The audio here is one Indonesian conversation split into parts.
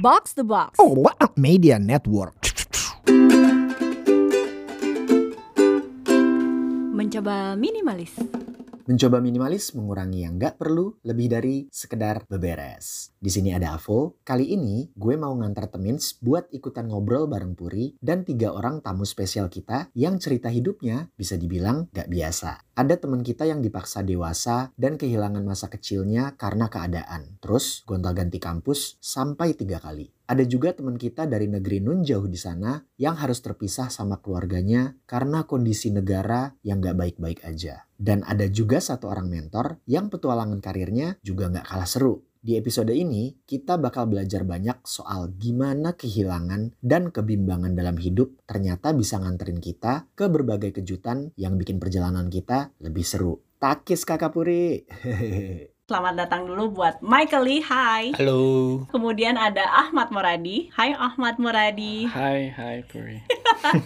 Box the Box. Oh, what a media network. Mencoba minimalis. Mencoba minimalis mengurangi yang nggak perlu lebih dari sekedar beberes. Di sini ada Avo. Kali ini gue mau ngantar Temins buat ikutan ngobrol bareng Puri dan tiga orang tamu spesial kita yang cerita hidupnya bisa dibilang nggak biasa. Ada teman kita yang dipaksa dewasa dan kehilangan masa kecilnya karena keadaan. Terus gonta-ganti kampus sampai tiga kali. Ada juga teman kita dari negeri nun jauh di sana yang harus terpisah sama keluarganya karena kondisi negara yang gak baik-baik aja. Dan ada juga satu orang mentor yang petualangan karirnya juga gak kalah seru. Di episode ini, kita bakal belajar banyak soal gimana kehilangan dan kebimbangan dalam hidup ternyata bisa nganterin kita ke berbagai kejutan yang bikin perjalanan kita lebih seru. Takis kakak Puri. Selamat datang dulu buat Michael Lee, hai. Halo. Kemudian ada Ahmad Muradi, hai Ahmad Muradi. Hai, hai Puri.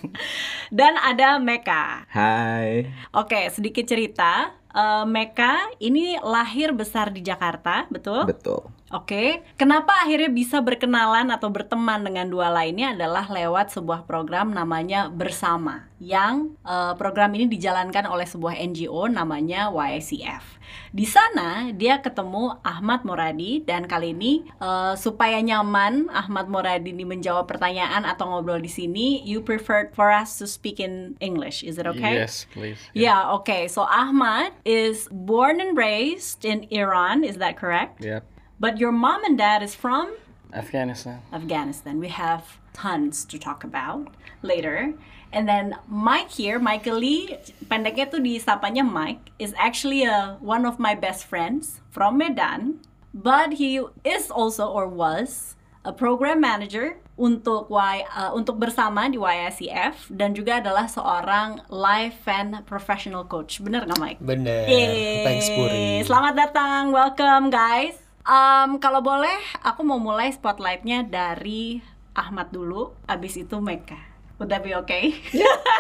Dan ada Meka. Hai. Oke, sedikit cerita. Eh, Meka ini lahir besar di Jakarta, betul? Betul. Oke, kenapa akhirnya bisa berkenalan atau berteman dengan dua lainnya adalah lewat sebuah program namanya Bersama, yang eh, program ini dijalankan oleh sebuah NGO namanya YCF. Di sana dia ketemu Ahmad Moradi dan kali ini eh, supaya nyaman Ahmad Moradi ini menjawab pertanyaan atau ngobrol di sini, you preferred for us to speak in English, is it okay? Yes, please. Yeah, okay. So Ahmad is born and raised in Iran, is that correct? Yep. But your mom and dad is from Afghanistan. Afghanistan. We have tons to talk about later. And then Mike here, Michael Lee, pendeknya tuh disapanya Mike, is actually a, one of my best friends from Medan. But he is also or was a program manager untuk y, uh, untuk bersama di YSCF dan juga adalah seorang life and professional coach. Bener nggak Mike? Bener. Yeay. Thanks Puri. Selamat datang, welcome guys. Um, kalau boleh, aku mau mulai spotlightnya dari Ahmad dulu, abis itu Meka. Would that be okay?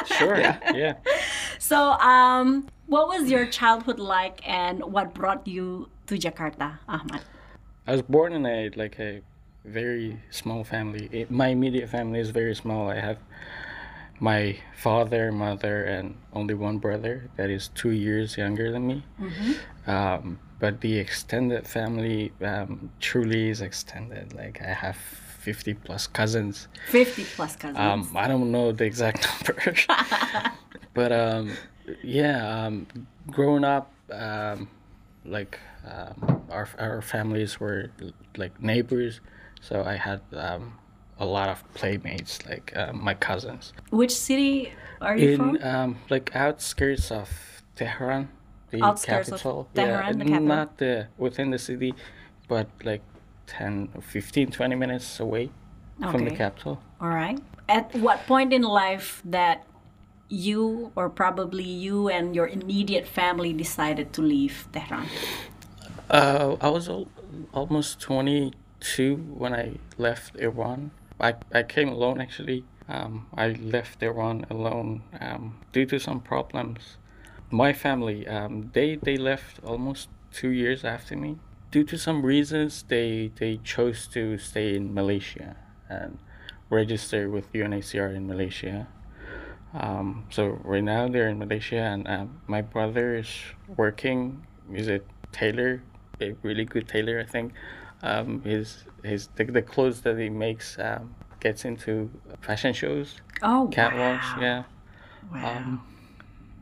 Sure. yeah. yeah. so, um, what was your childhood like, and what brought you to Jakarta, Ahmad? I was born in a like a very small family. It, my immediate family is very small. I have my father, mother, and only one brother that is two years younger than me. Um, but the extended family um, truly is extended. Like I have 50 plus cousins. 50 plus cousins. Um, I don't know the exact number, but um, yeah, um, growing up, um, like um, our our families were like neighbors, so I had um, a lot of playmates, like uh, my cousins, Which city are you in from? um, like outskirts of Tehran, the Outskirts of capital. yeah, the capital. not the within the city, but like 10, 15, 20 minutes away from the capital. All right. At what point in life that you, or probably you and your immediate family, decided to leave Tehran? Uh, I was al- almost 22 when I left Iran. I, I came alone actually. Um, I left Iran alone um, due to some problems. My family, um, they, they left almost two years after me. Due to some reasons, they, they chose to stay in Malaysia and register with UNHCR in Malaysia. Um, so right now they're in Malaysia, and um, my brother is working. He's a tailor, a really good tailor, I think. Um, his his the, the clothes that he makes um, gets into fashion shows, Oh, catwalks. wow. Yeah, Wow. Um,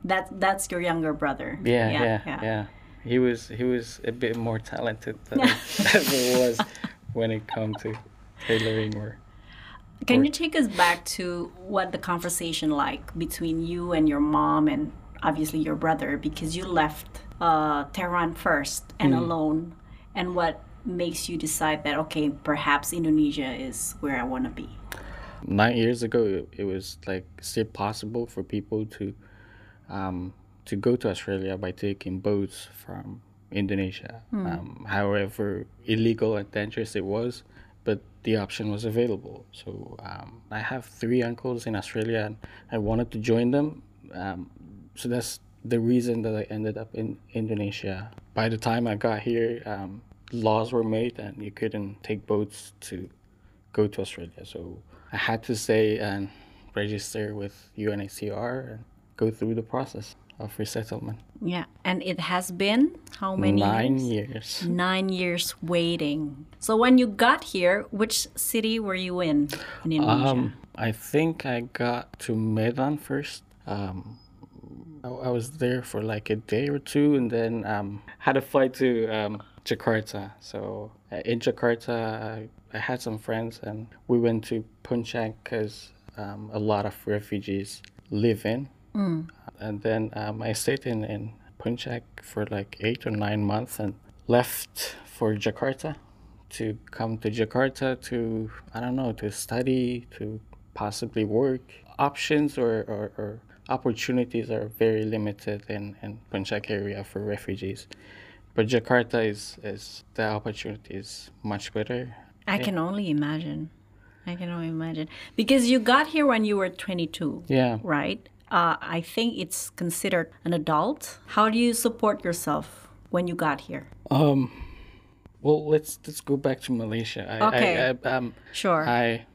that that's your younger brother. yeah, yeah, yeah, He was he was a bit more talented than I ever was when it comes to tailoring or Can you take us back to what the conversation like between you and your mom and obviously your brother because you left uh, Tehran first and alone, and what makes you decide that okay, perhaps Indonesia is where I want to be? nine years ago it, it was like still possible for people to um, to go to Australia by taking boats from Indonesia. Um, however illegal and dangerous it was, but the option was available. So um, I have three uncles in Australia, and I wanted to join them. Um, so that's the reason that I ended up in Indonesia. By the time I got here, um, laws were made, and you couldn't take boats to go to Australia. So I had to stay and register with UNHCR and go through the process of resettlement. Yeah, and it has been how many Nine years? years. Nine years waiting. So when you got here, which city were you in in Indonesia? Um, I think I got to Medan first. Um, I, I was there for like a day or two, and then um, had a flight to um, Jakarta. So uh, in Jakarta, I, I had some friends, and we went to Puncak because um, a lot of refugees live in. And then um, I stayed in in Puncak for like eight or nine months, and left for Jakarta to come to Jakarta to I don't know to study to possibly work. Options or, or, or opportunities are very limited in in Puncak area for refugees, but Jakarta is is the opportunity is much better. I can only imagine. I can only imagine because you got here when you were 22, Yeah. right? Uh, I think it's considered an adult. How do you support yourself when you got here? Um. Well, let's let's go back to Malaysia. I, Okay. I, I, um, Sure. I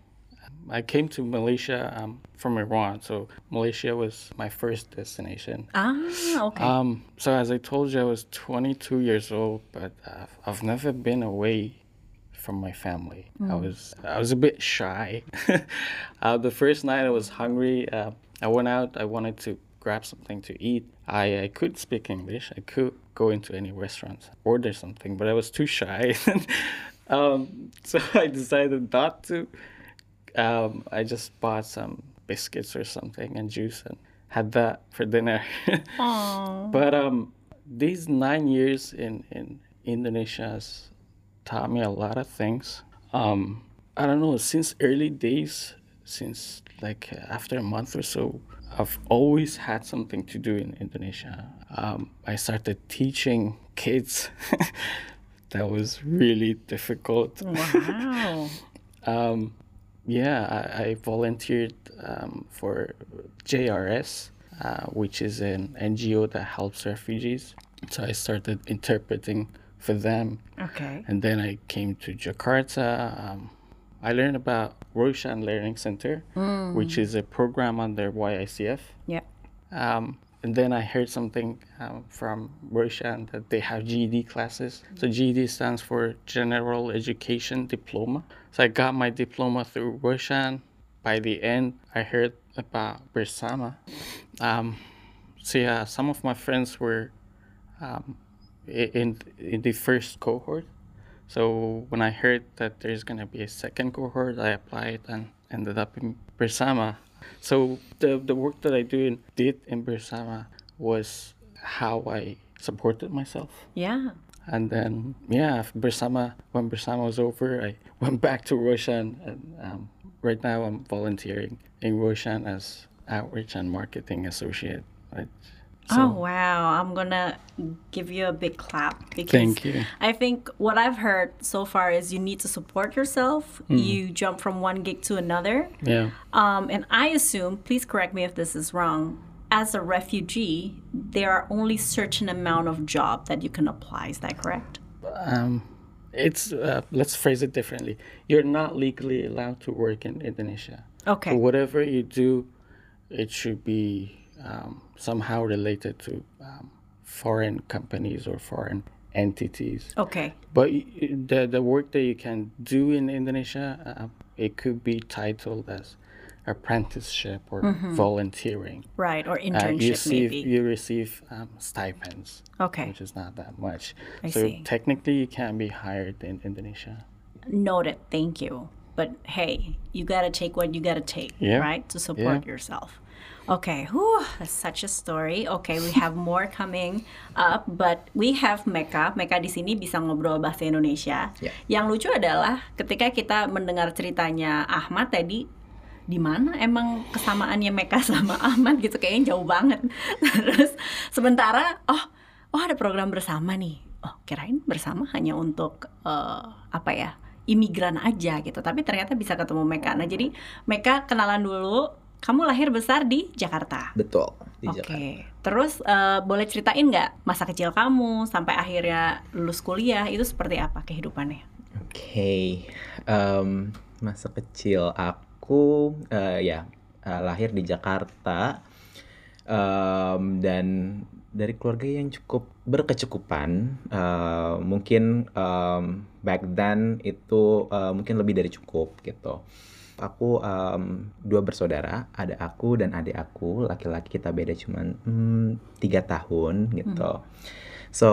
I came to Malaysia um, from Iran, so Malaysia was my first destination. ah, okay. Um, so as I told you, I was 22 years old, but uh, I've never been away from my family. I was I was a bit shy. uh, the first night I was hungry. Uh, I went out. I wanted to grab something to eat. I, I could speak English. I could go into any restaurants, order something, but I was too shy. um, so I decided not to. Um, I just bought some biscuits or something and juice and had that for dinner. But um, these nine years in in Indonesia has taught me a lot of things. Um, I don't know since early days, since like after a month or so, I've always had something to do in Indonesia. Um, I started teaching kids. that was really difficult. wow. Um, yeah, I, I volunteered um, for JRS, uh, which is an NGO that helps refugees. So I started interpreting for them, Okay. and then I came to Jakarta. Um, I learned about Roshan Learning Center, which is a program under YICF. Yeah. Um, and then I heard something um, from Roshan that they have GED classes. So GED stands for General Education Diploma. So I got my diploma through Roshan. By the end, I heard about Bersama. Um, so yeah, some of my friends were um, in in the first cohort. So when I heard that there's gonna be a second cohort, I applied and ended up in Bersama. So the the work that I do in, did in Bersama was how I supported myself. Yeah. And then yeah, Bersama when Bersama was over, I went back to Roshan, and um, right now I'm volunteering in Roshan as outreach and marketing associate. Right? Oh wow! I'm gonna give you a big clap because Thank you. I think what I've heard so far is you need to support yourself. You jump from one gig to another. Yeah. Um, and I assume, please correct me if this is wrong, as a refugee, there are only certain amount of job that you can apply. Is that correct? um, it's uh, let's phrase it differently. You're not legally allowed to work in Indonesia. Okay. So whatever you do, it should be um, somehow related to um, foreign companies or foreign entities. Okay. But the the work that you can do in Indonesia, uh, it could be titled as apprenticeship or volunteering. Right. Or internship. Uh, you receive maybe. you receive um, stipends Okay. which is not that much. I so see. technically, you can be hired in Indonesia. Noted. Thank you. But hey, you gotta take what you gotta take, Yeah. right, to support Yeah. yourself. Okay, whew, that's such a story. Okay, we have more coming up, but we have Meka. Meka di sini bisa ngobrol bahasa Indonesia. Ya. Yang lucu adalah ketika kita mendengar ceritanya Ahmad tadi, di mana emang kesamaannya Meka sama Ahmad gitu kayaknya jauh banget. Terus sementara, oh, oh ada program bersama nih. Oh, kirain bersama hanya untuk eh, apa ya? imigran aja gitu. Tapi ternyata bisa ketemu Meka. Nah, jadi Meka kenalan dulu. Kamu lahir besar di Jakarta. Betul di Oke. Jakarta. Terus eh, boleh ceritain nggak masa kecil kamu sampai akhirnya lulus kuliah itu seperti apa kehidupannya? Oke, em, masa kecil aku eh, ya eh, lahir di Jakarta Em, dan dari keluarga yang cukup berkecukupan eh, mungkin em, back then itu eh, mungkin lebih dari cukup gitu aku em, dua bersaudara ada aku dan adik aku. Laki-laki kita beda cuman hmm, tiga tahun gitu. So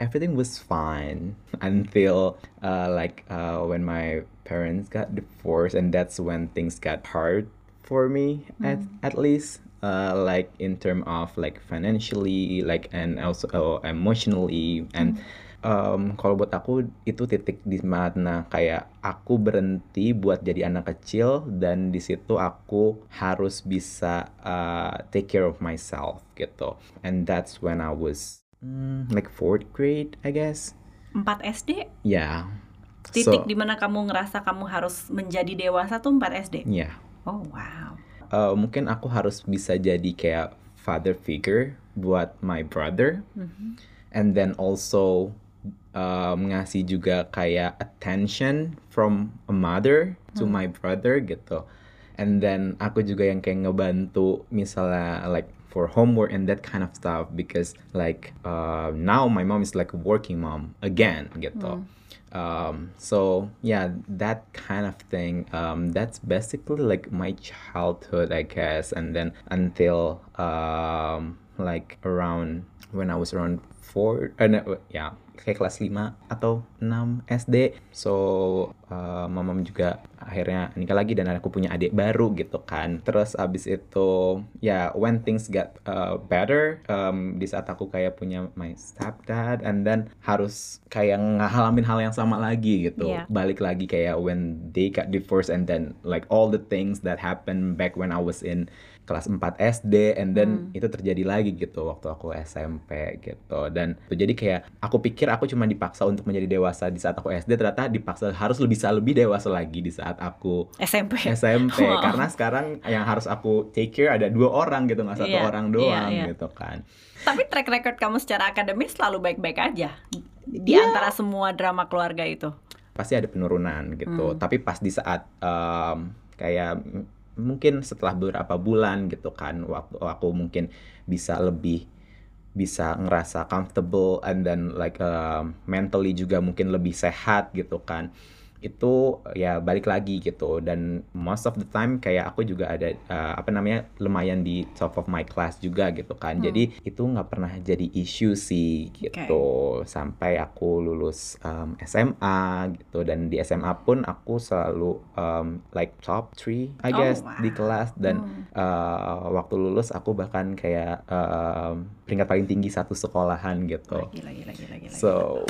everything was fine until uh, like uh, when my parents got divorced and that's when things got hard for me at at least uh, like in term of like financially like and also uh, emotionally and um, kalau buat aku itu titik di mana kayak aku berhenti buat jadi anak kecil dan di situ aku harus bisa uh, take care of myself gitu. And that's when I was mm, like fourth grade I guess. 4 SD yeah. Titik So- di mana kamu ngerasa kamu harus menjadi dewasa tuh 4 SD. yeah. Oh wow. Uh, mungkin aku harus bisa jadi kayak father figure buat my brother. And then also um, ngasih juga kayak attention from a mother to my brother gitu. And then aku juga yang kayak ngebantu misalnya like for homework and that kind of stuff because like uh, now my mom is like a working mom again gitu. Um so yeah that kind of thing um that's basically like my childhood i guess. And then until um like around when i was around four uh, no, ya kayak kelas 5 atau 6 SD so uh, mamam juga akhirnya nikah lagi dan aku punya adik baru gitu kan. Terus abis itu ya when things got uh, better um, di saat aku kayak punya my stepdad and then harus kayak ngalamin hal yang sama lagi gitu. Iya. balik lagi kayak when they got divorced and then like all the things that happened back when I was in kelas 4 SD and then itu terjadi lagi gitu waktu aku SMP gitu dan jadi kayak aku pikir aku cuma dipaksa untuk menjadi dewasa di saat aku SD ternyata dipaksa harus lebih bisa lebih dewasa lagi di saat aku SMP. SMP Wow. karena sekarang yang harus aku take care ada dua orang gitu nggak satu Iya, orang iya, doang iya. gitu kan Tapi track record kamu secara akademis selalu baik-baik aja di Iya. antara semua drama keluarga itu. pasti ada penurunan gitu. Tapi pas di saat em, kayak mungkin setelah beberapa bulan gitu kan, waktu aku mungkin bisa lebih bisa ngerasa comfortable and then like um, mentally juga mungkin lebih sehat gitu kan. Itu ya balik lagi gitu dan most of the time kayak aku juga ada uh, apa namanya lumayan di top of my class juga gitu kan. Jadi itu nggak pernah jadi isu sih gitu sampai aku lulus um, SMA gitu dan di SMA pun aku selalu um, like top 3 I Oh, guess wow. di kelas dan uh, waktu lulus aku bahkan kayak um, peringkat paling tinggi satu sekolahan gitu. Gila gila gila gila. So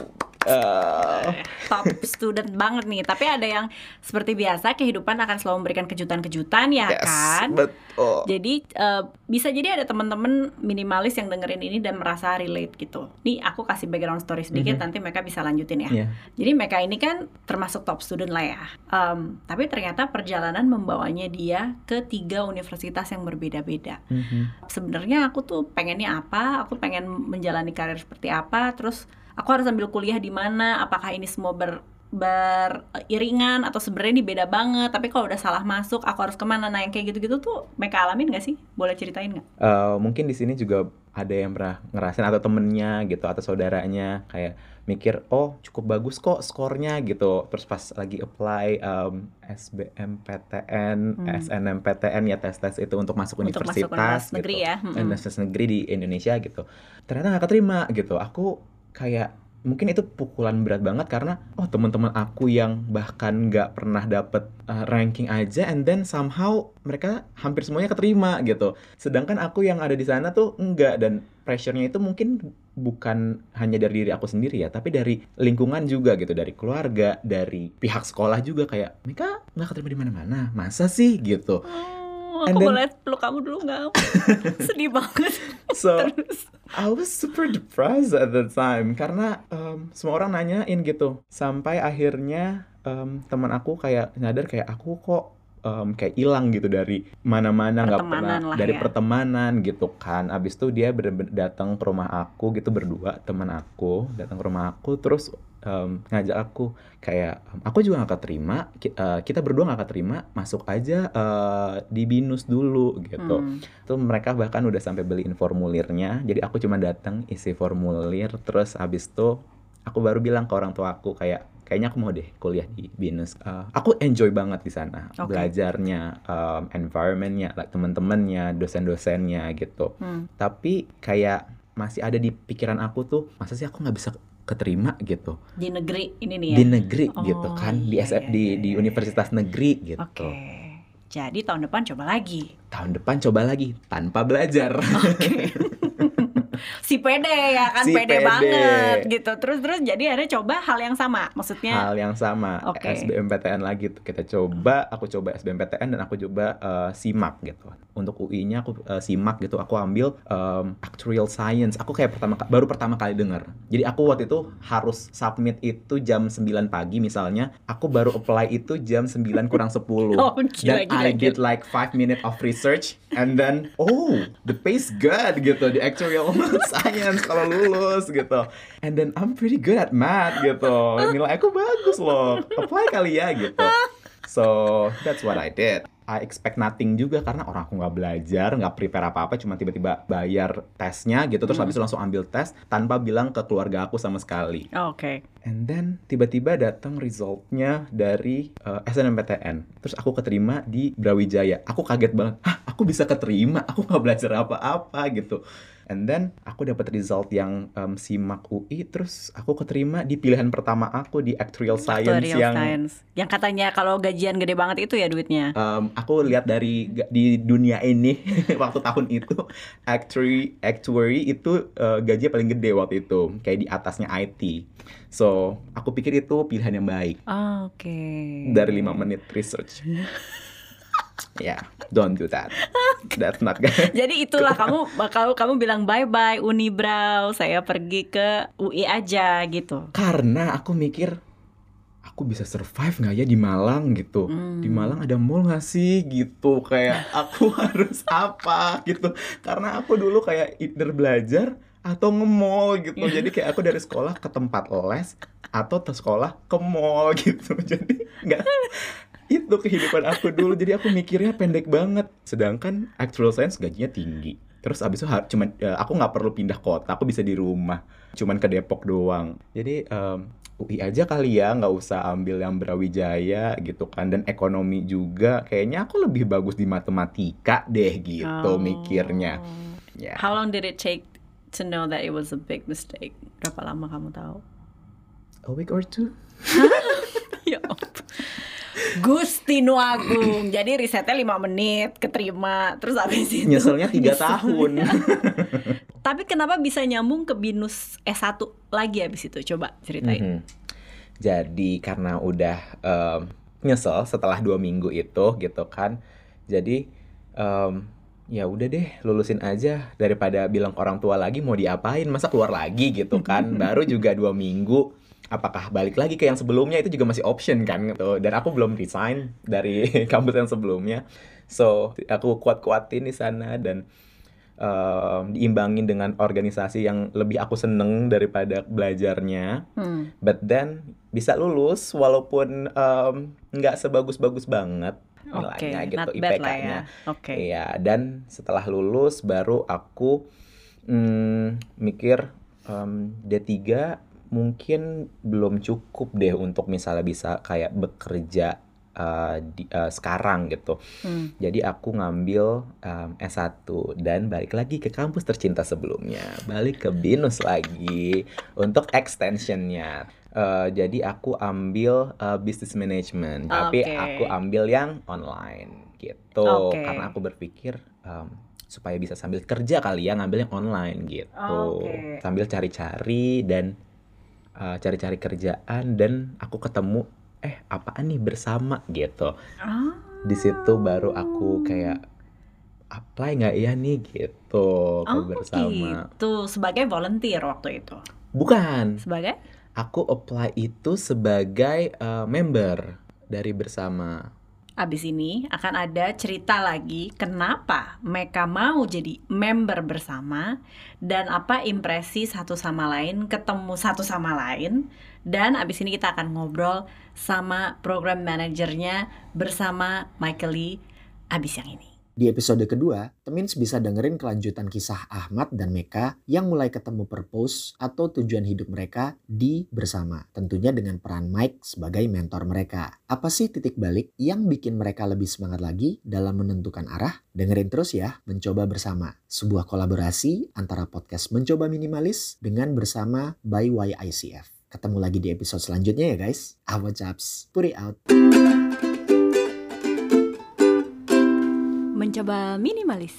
uh, top student banget nih. Tapi ada yang seperti biasa kehidupan akan selalu memberikan kejutan-kejutan ya yes, kan. betul. Jadi eh, bisa jadi ada teman-teman minimalis yang dengerin ini dan merasa relate gitu. Nih aku kasih background story sedikit nanti mereka bisa lanjutin ya. Iya. Jadi mereka ini kan termasuk top student lah ya. Em, tapi ternyata perjalanan membawanya dia ke tiga universitas yang berbeda-beda. Mhm. Sebenarnya aku tuh pengennya apa? Aku pengen menjalani karir seperti apa? Terus aku harus ambil kuliah di mana? Apakah ini semua ber beriringan atau sebenarnya ini beda banget? Tapi kalau udah salah masuk aku harus ke mana? Nah yang kayak gitu-gitu tuh mereka alamin gak sih? Boleh ceritain nggak? Eh, mungkin di sini juga ada yang pernah ngerasain atau temennya gitu atau saudaranya kayak mikir oh cukup bagus kok skornya gitu. Terus pas lagi apply um, SBMPTN, SNMPTN ya tes tes itu untuk masuk Untuk masuk universitas negeri gitu. ya, mm-mm. universitas negeri di Indonesia gitu. Ternyata nggak keterima gitu. Aku kayak mungkin itu pukulan berat banget karena oh teman-teman aku yang bahkan nggak pernah dapet uh, ranking aja and then somehow mereka hampir semuanya keterima gitu. Sedangkan aku yang ada di sana tuh enggak dan pressure-nya itu mungkin bukan hanya dari diri aku sendiri ya tapi dari lingkungan juga gitu dari keluarga dari pihak sekolah juga kayak mereka nggak keterima di mana-mana? Masa sih? gitu. Oh, aku then- boleh peluk kamu dulu nggak? Sedih banget. So Terus. I was super depressed at the time karena um, semua orang nanyain gitu sampai akhirnya um, teman aku kayak nyadar kayak aku kok em, kayak hilang gitu dari mana-mana nggak pernah Pertemanan lah dari ya. pertemanan gitu kan abis itu dia datang ke rumah aku gitu berdua teman aku datang ke rumah aku terus em, ngajak aku kayak aku juga nggak keterima ki- eh, kita berdua nggak keterima masuk aja eh, di binus dulu gitu Hmm. tuh mereka bahkan udah sampai beliin formulirnya jadi aku cuma datang isi formulir terus habis itu aku baru bilang ke orang tua aku kayak kayaknya aku mau deh kuliah di binus Eh, aku enjoy banget di sana Oke. belajarnya em, environmentnya like teman-temannya dosen-dosennya gitu Hmm. tapi kayak masih ada di pikiran aku tuh masa sih aku nggak bisa keterima gitu Di negeri ini nih ya. di negeri Oh, gitu kan di iya, SF iya, di iya, di iya. universitas negeri gitu Oke. Jadi tahun depan coba lagi. tahun depan coba lagi tanpa belajar Oke. si pede ya kan Si pede, pede. banget gitu. Terus terus jadi akhirnya coba hal yang sama. Maksudnya hal yang sama Oke. SBMPTN lagi tuh kita coba aku coba SBMPTN dan aku coba eh, SIMAK gitu untuk UI-nya aku eh, SIMAK gitu aku ambil em, actuarial science aku kayak pertama baru pertama kali dengar jadi aku waktu itu harus submit itu jam 9 pagi misalnya aku baru apply itu jam 9 kurang 10 Oh, gila, dan gila, I did like 5 minute of research and then oh the pay's good gitu di actuarial science kalau lulus gitu and then I'm pretty good at math gitu nilai aku bagus loh apply kali ya gitu so that's what I did I expect nothing juga karena orang aku nggak belajar nggak prepare apa apa cuma tiba-tiba bayar tesnya gitu terus Hmm. habis itu langsung ambil tes tanpa bilang ke keluarga aku sama sekali Oh, Oke. And then tiba-tiba datang resultnya dari uh, SNMPTN. Terus aku keterima di Brawijaya. Aku kaget banget. Hah, aku bisa keterima? Aku nggak belajar apa-apa gitu. And then aku dapat result yang um, SIMAK UI. Terus aku keterima di pilihan pertama aku di Actuarial Science Actuarial yang science. Yang katanya kalau gajian gede banget itu ya duitnya. um, aku lihat dari di dunia ini waktu tahun itu actuary actuary itu uh, gajinya paling gede waktu itu kayak di atasnya IT. So aku pikir itu pilihan yang baik Oh, Oke. dari lima menit research. Ya, don't do that. That's not good. Jadi itulah kamu bakal kamu bilang bye bye Unibrow, saya pergi ke UI aja gitu. Karena aku mikir aku bisa survive nggak ya di Malang gitu. Hmm. Di Malang ada mall nggak sih gitu kayak aku harus apa gitu. Karena aku dulu kayak either belajar atau nge-mall gitu. Iya. Jadi kayak aku dari sekolah ke tempat les atau ke sekolah ke mall gitu. Jadi nggak itu kehidupan aku dulu. Jadi aku mikirnya pendek banget. Sedangkan actual science gajinya tinggi. Terus abis itu cuman eh, aku nggak perlu pindah kota, aku bisa di rumah. Cuman ke Depok doang. Jadi em, UI aja kali ya, nggak usah ambil yang Brawijaya gitu kan. Dan ekonomi juga, kayaknya aku lebih bagus di matematika deh gitu Oh. mikirnya. Ya. How long did it take to know that it was a big mistake? Berapa lama kamu tahu? A week or two? ya ampun. Gusti Nu Agung. Jadi risetnya 5 menit, keterima. Terus habis itu Nyeselnya tiga tahun. Tapi kenapa bisa nyambung ke binus S1 lagi habis itu? Coba ceritain. Mhm. Jadi karena udah em, nyesel setelah dua minggu itu gitu kan. Jadi em, ya udah deh lulusin aja daripada bilang ke orang tua lagi mau diapain masa keluar lagi gitu kan baru juga dua minggu apakah balik lagi ke yang sebelumnya itu juga masih option kan gitu dan aku belum resign dari kampus yang sebelumnya so aku kuat-kuatin di sana dan em, diimbangin dengan organisasi yang lebih aku seneng daripada belajarnya Hmm. but then bisa lulus walaupun nggak sebagus-bagus banget Oke, nilainya gitu lah ya. IPK-nya. Oke. Iya, dan setelah lulus baru aku mm, mikir em, D3 mungkin belum cukup deh untuk misalnya bisa kayak bekerja eh, di, eh, sekarang gitu. Hmm. Jadi aku ngambil em, S1 dan balik lagi ke kampus tercinta sebelumnya. Balik ke BINUS lagi untuk extensionnya. Eh, jadi aku ambil eh, business management, tapi Oke. aku ambil yang online gitu. Oke. Karena aku berpikir em, supaya bisa sambil kerja kali ya ngambil yang online gitu. Oke. Sambil cari-cari dan eh, cari-cari kerjaan dan aku ketemu eh apaan nih bersama gitu Ah. di situ baru aku kayak apply nggak ya nih gitu ke Oh, bersama gitu. Sebagai volunteer waktu itu. bukan Sebagai? aku apply itu sebagai uh, member dari bersama abis ini akan ada cerita lagi kenapa mereka mau jadi member bersama dan apa impresi satu sama lain ketemu satu sama lain dan abis ini kita akan ngobrol sama program manajernya bersama Michael Lee abis yang ini. Di episode kedua, Temins bisa dengerin kelanjutan kisah Ahmad dan Meka yang mulai ketemu purpose atau tujuan hidup mereka di bersama. Tentunya dengan peran Mike sebagai mentor mereka. Apa sih titik balik yang bikin mereka lebih semangat lagi dalam menentukan arah? Dengerin terus ya, Mencoba Bersama. Sebuah kolaborasi antara podcast Mencoba Minimalis dengan bersama by YICF. Ketemu lagi di episode selanjutnya ya guys. Awa chaps, put it out. Mencoba minimalis.